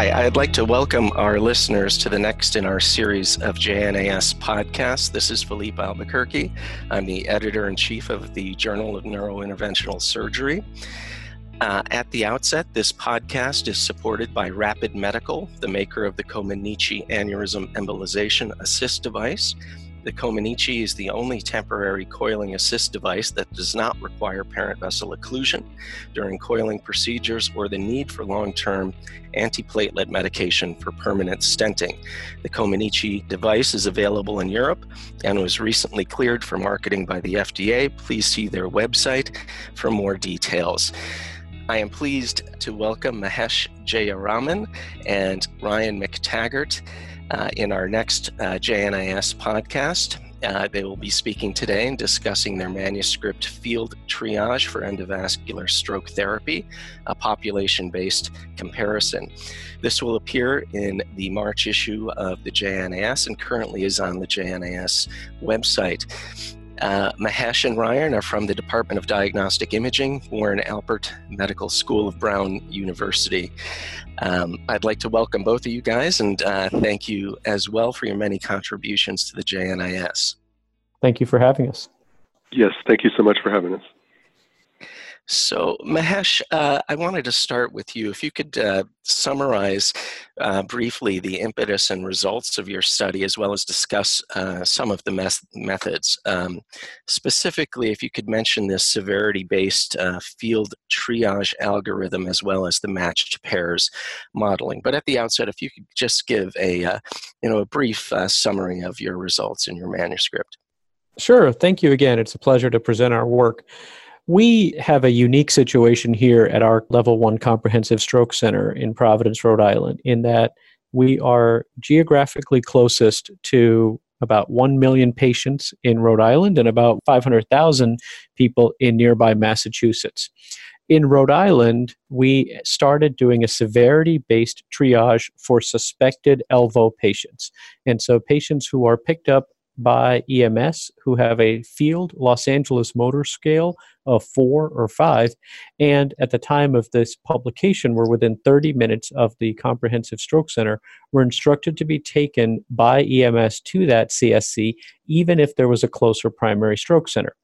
Hi, I'd like to welcome our listeners to the next in our series of JNIS podcasts. This is Felipe Albuquerque. I'm the editor in chief of the Journal of Neurointerventional Surgery. Uh, at the outset, this podcast is supported by Rapid Medical, the maker of the Comaneci Aneurysm Embolization Assist device. The Comaneci is the only temporary coiling assist device that does not require parent vessel occlusion during coiling procedures or the need for long term antiplatelet medication for permanent stenting. The Comaneci device is available in Europe and was recently cleared for marketing by the FDA. Please see their website for more details. I am pleased to welcome Mahesh Jayaraman and Ryan McTaggart uh, in our next uh, JNIS podcast. Uh, they will be speaking today and discussing their manuscript Field Triage for Endovascular Stroke Therapy, a population based comparison. This will appear in the March issue of the JNIS and currently is on the JNIS website. Uh, Mahesh and Ryan are from the Department of Diagnostic Imaging, Warren Alpert Medical School of Brown University. Um, I'd like to welcome both of you guys and uh, thank you as well for your many contributions to the JNIS. Thank you for having us. Yes, thank you so much for having us. So, Mahesh, uh, I wanted to start with you. If you could uh, summarize uh, briefly the impetus and results of your study, as well as discuss uh, some of the methods. Um, specifically, if you could mention this severity based uh, field triage algorithm, as well as the matched pairs modeling. But at the outset, if you could just give a, uh, you know, a brief summary of your results in your manuscript. Sure. Thank you again. It's a pleasure to present our work. We have a unique situation here at our level one comprehensive stroke center in Providence, Rhode Island, in that we are geographically closest to about 1 million patients in Rhode Island and about 500,000 people in nearby Massachusetts. In Rhode Island, we started doing a severity based triage for suspected LVO patients. And so, patients who are picked up by EMS who have a field Los Angeles motor scale of four or five. And at the time of this publication, we're within 30 minutes of the Comprehensive Stroke Center, were instructed to be taken by EMS to that CSC, even if there was a closer primary stroke center.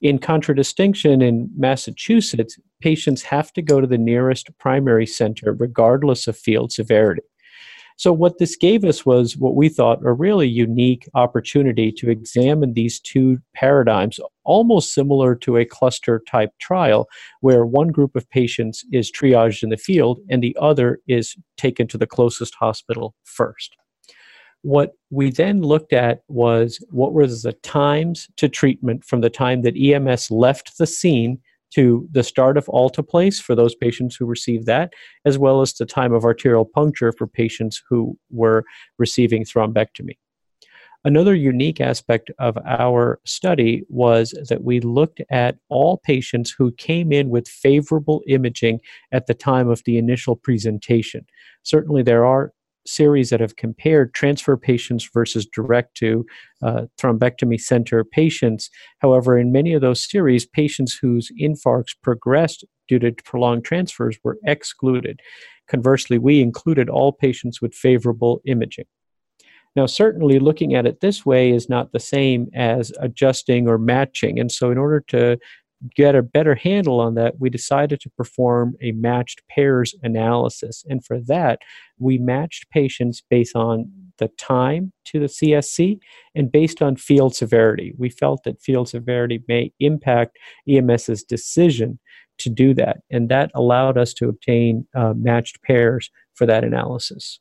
In contradistinction, in Massachusetts, patients have to go to the nearest primary center regardless of field severity. So, what this gave us was what we thought a really unique opportunity to examine these two paradigms, almost similar to a cluster type trial, where one group of patients is triaged in the field and the other is taken to the closest hospital first. What we then looked at was what were the times to treatment from the time that EMS left the scene to the start of alteplase for those patients who received that, as well as the time of arterial puncture for patients who were receiving thrombectomy. Another unique aspect of our study was that we looked at all patients who came in with favorable imaging at the time of the initial presentation. Certainly, there are series that have compared transfer patients versus direct to uh, thrombectomy center patients. However, in many of those series, patients whose infarcts progressed due to prolonged transfers were excluded. Conversely, we included all patients with favorable imaging. Now, certainly looking at it this way is not the same as adjusting or matching. And so, in order to get a better handle on that, we decided to perform a matched pairs analysis. And for that, we matched patients based on the time to the CSC and based on field severity. We felt that field severity may impact EMS's decision to do that. And that allowed us to obtain uh, matched pairs for that analysis.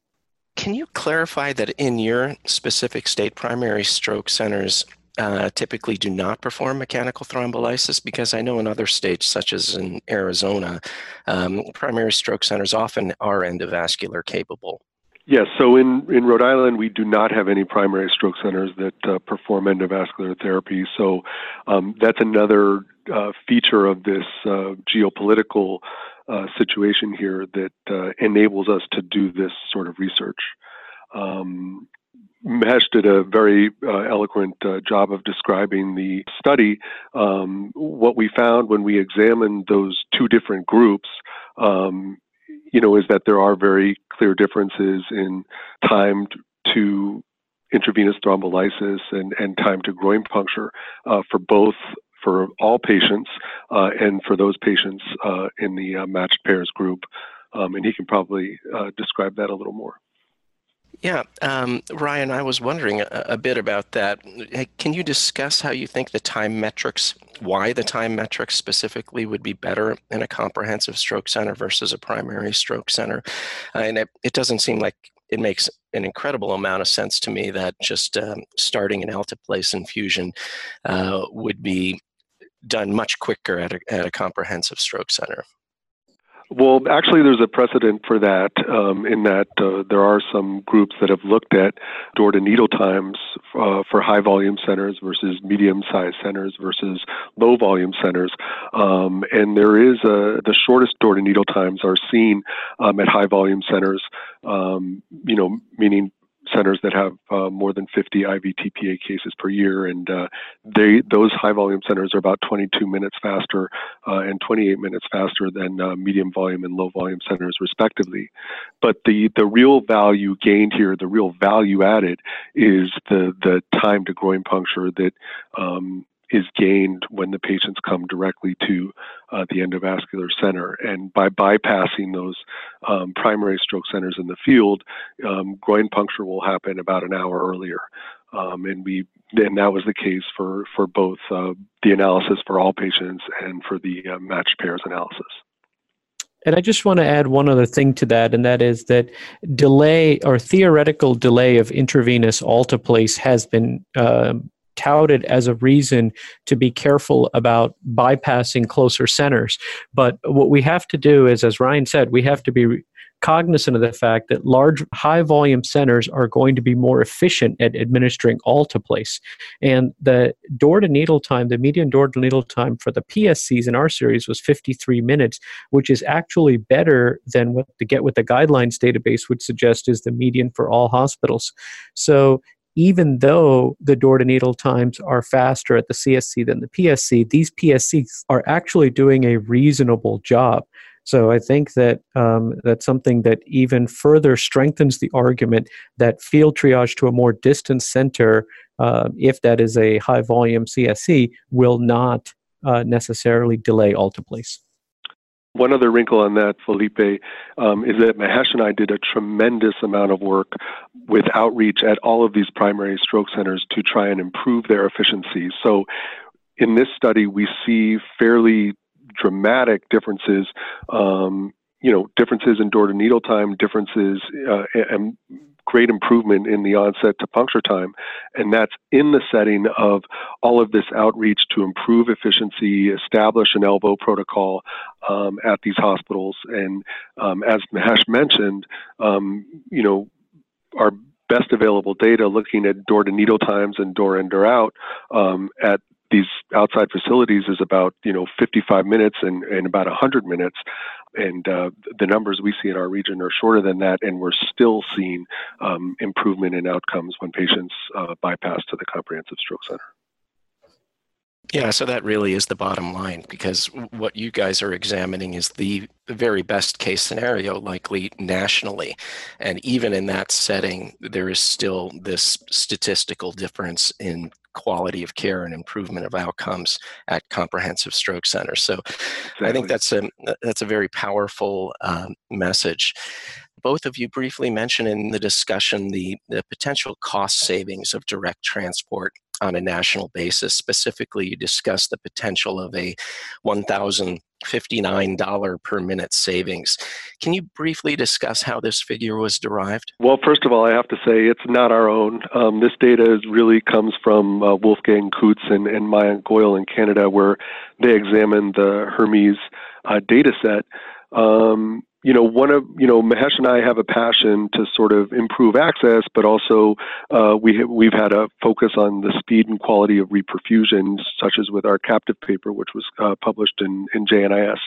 Can you clarify that in your specific state primary stroke centers, uh, typically do not perform mechanical thrombolysis because I know in other states, such as in Arizona, um, primary stroke centers often are endovascular capable. Yes, so in, in Rhode Island, we do not have any primary stroke centers that uh, perform endovascular therapy. So um, that's another uh, feature of this uh, geopolitical uh, situation here that uh, enables us to do this sort of research. Um, Mahesh did a very uh, eloquent uh, job of describing the study. Um, what we found when we examined those two different groups, um, you know, is that there are very clear differences in time to intravenous thrombolysis and, and time to groin puncture uh, for both for all patients uh, and for those patients uh, in the uh, matched pairs group. Um, and he can probably describe that a little more. Yeah, um, Ryan, I was wondering a, a, bit about that. Can you discuss how you think the time metrics, why the time metrics specifically would be better in a comprehensive stroke center versus a primary stroke center? Uh, and it, it doesn't seem like it makes an incredible amount of sense to me that just um, starting an alteplase infusion uh, would be done much quicker at a, at a comprehensive stroke center. Well, actually, there's a precedent for that um, in that uh, there are some groups that have looked at door to needle times uh, for high volume centers versus medium sized centers versus low volume centers. Um, and there is a, the shortest door to needle times are seen um, at high volume centers, um, you know, meaning centers that have uh, more than 50 IV TPA cases per year, and uh, they those high volume centers are about 22 minutes faster uh, and 28 minutes faster than uh, medium volume and low volume centers, respectively. But the the real value gained here, the real value added, is the the time to groin puncture that um, is gained when the patients come directly to uh, the endovascular center. And by bypassing those um, primary stroke centers in the field, um, groin puncture will happen about an hour earlier. Um, and we and that was the case for for both uh, the analysis for all patients and for the uh, matched pairs analysis. And I just want to add one other thing to that, and that is that delay or theoretical delay of intravenous alteplase has been uh, touted as a reason to be careful about bypassing closer centers. But what we have to do is, as Ryan said, we have to be cognizant of the fact that large high volume centers are going to be more efficient at administering alteplase. and the door to needle time the median door to needle time for the pscs in our series was 53 minutes which is actually better than what the get with the guidelines database would suggest is the median for all hospitals so even though the door to needle times are faster at the CSC than the PSC, these PSCs are actually doing a reasonable job. So I think that um, that's something that even further strengthens the argument that field triage to a more distant center, uh, if that is a high volume CSC, will not uh, necessarily delay alteplase. One other wrinkle on that, Felipe, um, is that Mahesh and I did a tremendous amount of work with outreach at all of these primary stroke centers to try and improve their efficiency. So, in this study, we see fairly dramatic differences um, you know differences in door to needle time differences uh, and great improvement in the onset to puncture time. And that's in the setting of all of this outreach to improve efficiency, establish an ELVO protocol um, at these hospitals. And um, as Mahesh mentioned, um, you know, our best available data looking at door to needle times and door in, door out um, at these outside facilities is about you know 55 minutes and, and about 100 minutes. And uh, the numbers we see in our region are shorter than that and we're still seeing um, improvement in outcomes when patients uh, bypass to the comprehensive stroke center yeah, so that really is the bottom line because what you guys are examining is the very best case scenario, likely nationally. And even in that setting, there is still this statistical difference in quality of care and improvement of outcomes at comprehensive stroke centers. So exactly. I think that's a that's a very powerful um, message. Both of you briefly mentioned in the discussion the, the potential cost savings of direct transport on a national basis. Specifically, you discussed the potential of a 1,059 dollars per minute savings. Can you briefly discuss how this figure was derived? Well, first of all, I have to say it's not our own. Um, this data is, really comes from uh, Wolfgang Kunz and, and Mayank Goyal in Canada, where they examined the Hermes uh, data set. Um, you know, one of you know, Mahesh and I have a passion to sort of improve access, but also uh, we ha- we've had a focus on the speed and quality of reperfusion, such as with our captive paper, which was uh, published in in JNIS.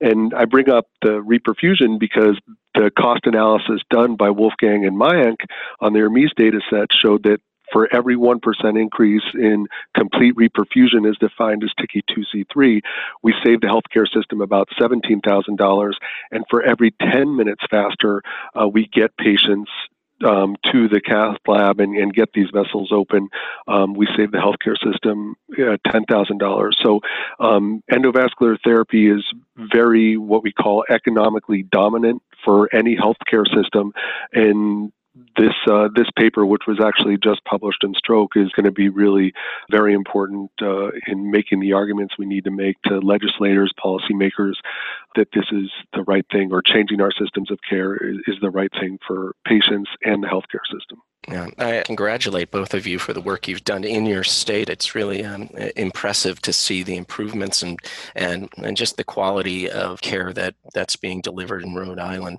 And I bring up the reperfusion because the cost analysis done by Wolfgang and Mayank on their Hermes data set showed that for every 1% increase in complete reperfusion as defined as TICI 2C3, we save the healthcare system about $17,000. And for every 10 minutes faster, uh, we get patients um, to the cath lab and, and, get these vessels open, um, we save the healthcare system uh, $10,000. So um, endovascular therapy is very what we call economically dominant for any healthcare system. And this uh, this paper, which was actually just published in Stroke, is going to be really very important uh, in making the arguments we need to make to legislators, policymakers, that this is the right thing, or changing our systems of care is, is the right thing for patients and the healthcare system. Yeah, I congratulate both of you for the work you've done in your state. It's really um, impressive to see the improvements and, and and just the quality of care that that's being delivered in Rhode Island.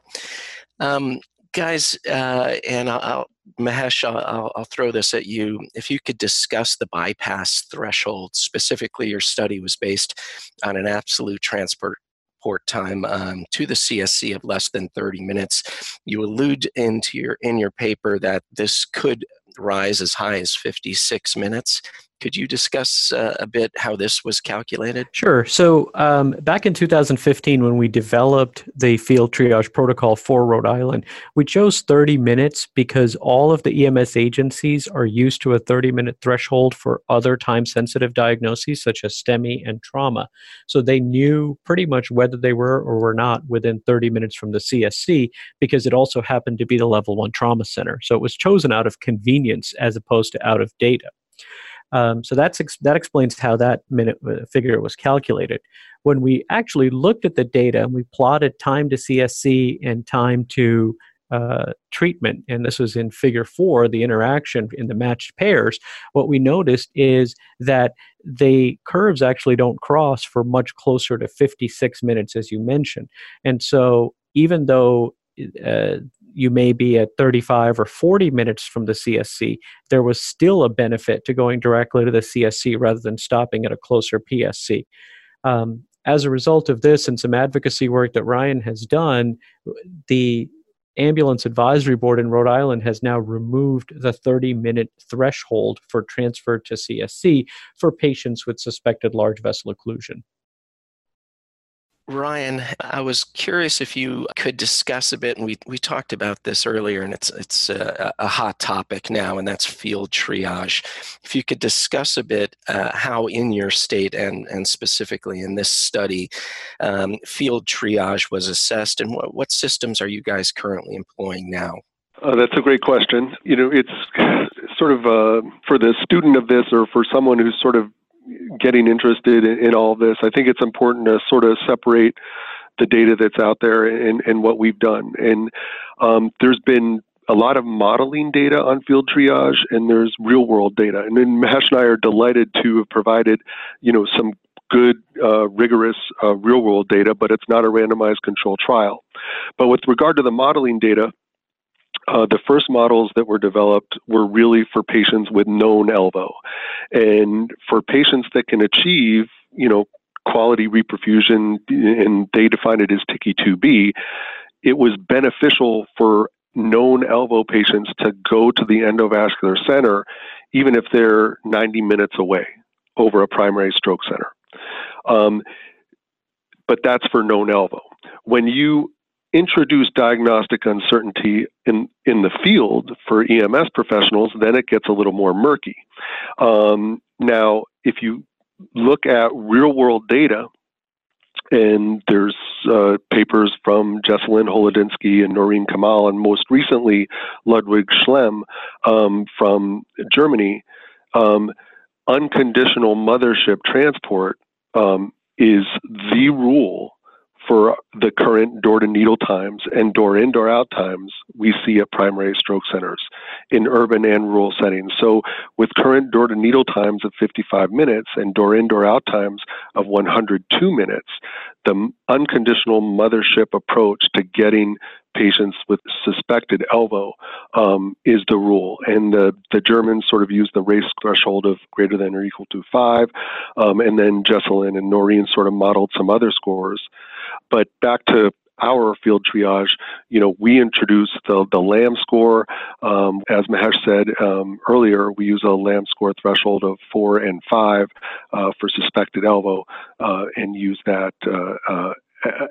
Um, guys, uh, and I'll, Mahesh, I'll, I'll, throw this at you. If you could discuss the bypass threshold, specifically, your study was based on an absolute transport port time um, to the CSC of less than 30 minutes. You allude into your in your paper that this could rise as high as 56 minutes. Could you discuss uh, a bit how this was calculated? Sure. So, um, back in 2015, when we developed the field triage protocol for Rhode Island, we chose 30 minutes because all of the EMS agencies are used to a 30 minute threshold for other time sensitive diagnoses, such as STEMI and trauma. So, they knew pretty much whether they were or were not within 30 minutes from the CSC because it also happened to be the level one trauma center. So, it was chosen out of convenience as opposed to out of data. Um, so that's ex- that explains how that minute uh, figure was calculated. When we actually looked at the data and we plotted time to CSC and time to uh, treatment, and this was in figure four, the interaction in the matched pairs, what we noticed is that the curves actually don't cross for much closer to 56 minutes, as you mentioned. And so even though uh, you may be at 35 or 40 minutes from the CSC, there was still a benefit to going directly to the CSC rather than stopping at a closer PSC. Um, as a result of this and some advocacy work that Ryan has done, the Ambulance Advisory Board in Rhode Island has now removed the 30 minute threshold for transfer to CSC for patients with suspected large vessel occlusion. Ryan, I was curious if you could discuss a bit, and we, we talked about this earlier, and it's it's a, a hot topic now, and that's field triage. If you could discuss a bit uh, how in your state and and specifically in this study, um, field triage was assessed, and what, what systems are you guys currently employing now? Uh, that's a great question. You know, it's sort of uh, for the student of this, or for someone who's sort of getting interested in, in all this, I think it's important to sort of separate the data that's out there and, and what we've done. And um, there's been a lot of modeling data on field triage, and there's real world data. And then Mahesh and I are delighted to have provided, you know, some good, uh, rigorous uh, real world data, but it's not a randomized control trial. But with regard to the modeling data, uh, the first models that were developed were really for patients with known ELVO. And for patients that can achieve, you know, quality reperfusion, and they define it as TICI 2B, it was beneficial for known ELVO patients to go to the endovascular center, even if they're 90 minutes away over a primary stroke center. Um, but that's for known ELVO. When you introduce diagnostic uncertainty in, in the field for EMS professionals, then it gets a little more murky. Um, now, if you look at real world data, and there's uh, papers from Jessalyn Holodinsky and Noreen Kamal, and most recently Ludwig Schlemm um, from Germany. Um, unconditional mothership transport um, is the rule for the current door to needle times and door in, door out times we see at primary stroke centers in urban and rural settings. So, with current door to needle times of 55 minutes and door in, door out times of 102 minutes, the unconditional mothership approach to getting patients with suspected ELVO um, is the rule. And the, the Germans sort of use the race threshold of greater than or equal to five. Um, and then Jessalyn and Noreen sort of modeled some other scores. But back to our field triage, you know, we introduced the, the LAM score. Um, as Mahesh said um, earlier, we use a LAM score threshold of four and five uh, for suspected ELVO uh, and use that uh, uh,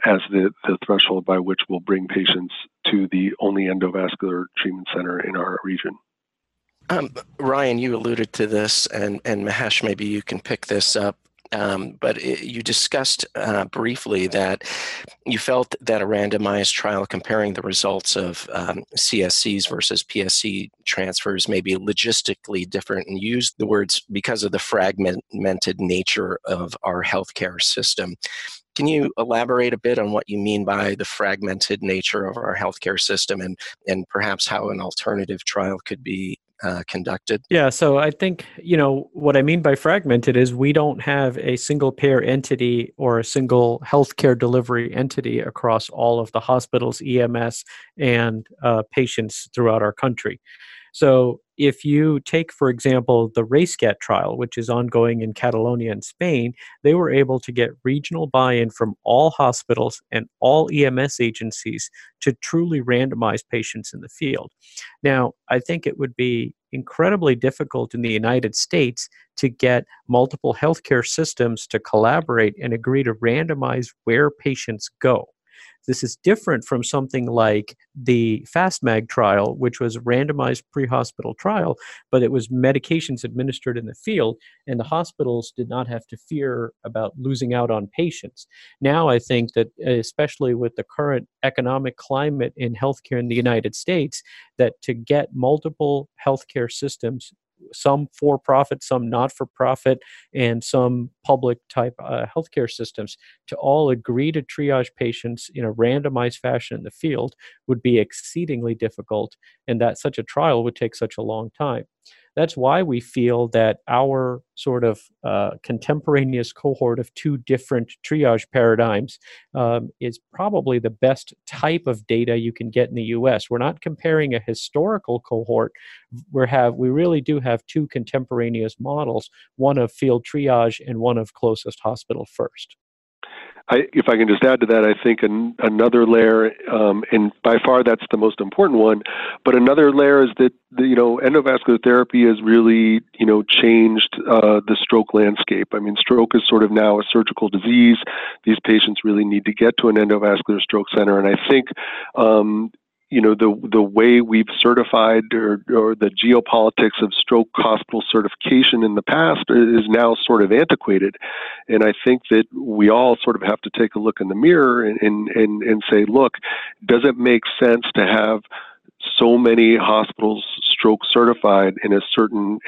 as the, the threshold by which we'll bring patients to the only endovascular treatment center in our region. Um, Ryan, you alluded to this, and, and Mahesh, maybe you can pick this up. Um, but it, you discussed uh, briefly that you felt that a randomized trial comparing the results of um, CSCs versus PSC transfers may be logistically different and used the words because of the fragmented nature of our healthcare system. Can you elaborate a bit on what you mean by the fragmented nature of our healthcare system and, and perhaps how an alternative trial could be uh, conducted? Yeah, so I think, you know, what I mean by fragmented is we don't have a single payer entity or a single healthcare delivery entity across all of the hospitals, EMS, and uh, patients throughout our country. So if you take, for example, the RACECAT trial, which is ongoing in Catalonia in Spain, they were able to get regional buy in from all hospitals and all EMS agencies to truly randomize patients in the field. Now, I think it would be incredibly difficult in the United States to get multiple healthcare systems to collaborate and agree to randomize where patients go. This is different from something like the FASTMAG trial, which was a randomized pre hospital trial, but it was medications administered in the field, and the hospitals did not have to fear about losing out on patients. Now, I think that, especially with the current economic climate in healthcare in the United States, that to get multiple healthcare systems some for profit, some not for profit, and some public type uh, healthcare systems to all agree to triage patients in a randomized fashion in the field would be exceedingly difficult, and that such a trial would take such a long time. That's why we feel that our sort of uh, contemporaneous cohort of two different triage paradigms um, is probably the best type of data you can get in the U.S. We're not comparing a historical cohort. We have we really do have two contemporaneous models: one of field triage and one of closest hospital first. I, if I can just add to that, I think an, another layer, um, and by far that's the most important one, but another layer is that the, you know endovascular therapy has really you know changed uh, the stroke landscape. I mean, stroke is sort of now a surgical disease. These patients really need to get to an endovascular stroke center, and I think um, you know the the way we've certified or, or the geopolitics of stroke hospital certification in the past is now sort of antiquated. And i think that we all sort of have to take a look in the mirror and and and, and say look does it make sense to have so many hospitals stroke certified in a certain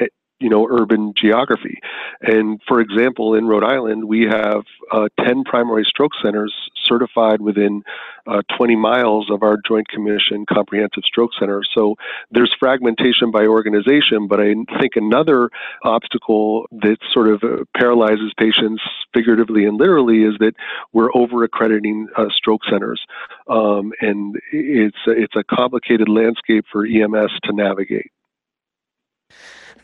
you know urban geography. And for example, in Rhode Island, we have uh, 10 primary stroke centers certified within uh, 20 miles of our Joint Commission Comprehensive Stroke Center. So there's fragmentation by organization, but I think another obstacle that sort of uh, paralyzes patients figuratively and literally is that we're over accrediting uh, stroke centers, um, and it's it's a complicated landscape for EMS to navigate.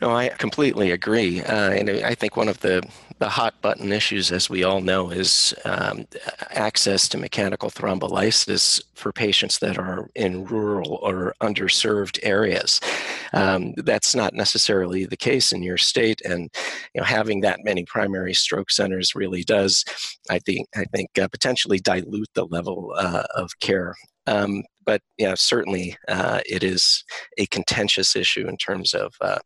No, I completely agree. Uh, and I think one of the, the hot button issues, as we all know, is um, access to mechanical thrombolysis for patients that are in rural or underserved areas. Um, that's not necessarily the case in your state, and you know having that many primary stroke centers really does, I think, I think uh, potentially dilute the level uh, of care um, but yeah, certainly uh, it is a contentious issue in terms of uh,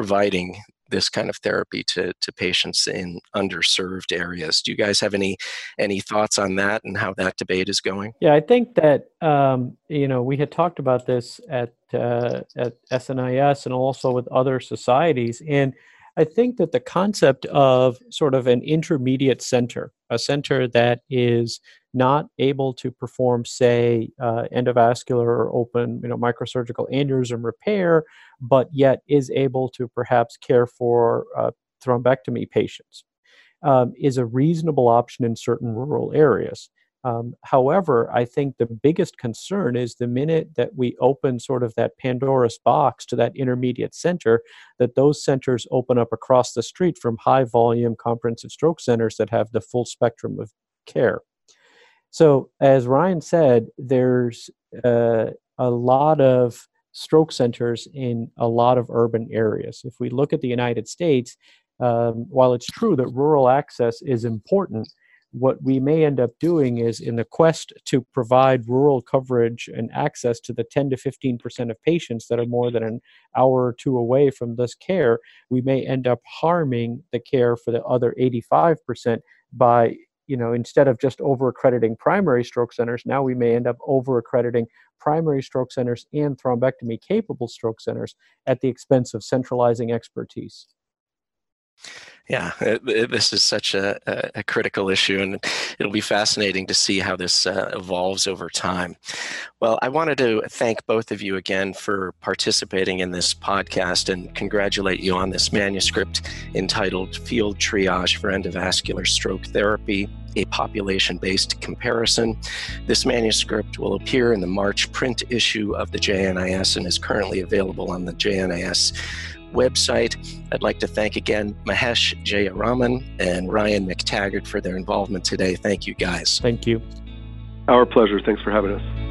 providing this kind of therapy to, to patients in underserved areas. Do you guys have any any thoughts on that and how that debate is going? Yeah, I think that um, you know we had talked about this at uh, at SNIS and also with other societies, and I think that the concept of sort of an intermediate center, a center that is not able to perform, say, uh, endovascular or open, you know, microsurgical aneurysm repair, but yet is able to perhaps care for uh, thrombectomy patients, um, is a reasonable option in certain rural areas. Um, however, I think the biggest concern is the minute that we open sort of that Pandora's box to that intermediate center, that those centers open up across the street from high volume comprehensive stroke centers that have the full spectrum of care. So, as Ryan said, there's uh, a lot of stroke centers in a lot of urban areas. If we look at the United States, um, while it's true that rural access is important, what we may end up doing is in the quest to provide rural coverage and access to the 10 to 15 percent of patients that are more than an hour or two away from this care, we may end up harming the care for the other 85 percent by you know instead of just over accrediting primary stroke centers now we may end up over accrediting primary stroke centers and thrombectomy capable stroke centers at the expense of centralizing expertise yeah, it, it, this is such a, a, critical issue, and it'll be fascinating to see how this uh, evolves over time. Well, I wanted to thank both of you again for participating in this podcast and congratulate you on this manuscript entitled Field Triage for Endovascular Stroke Therapy a population based comparison. This manuscript will appear in the March print issue of the JNIS and is currently available on the JNIS website. I'd like to thank again Mahesh Jayaraman and Ryan McTaggart for their involvement today. Thank you, guys. Thank you. Our pleasure. Thanks for having us.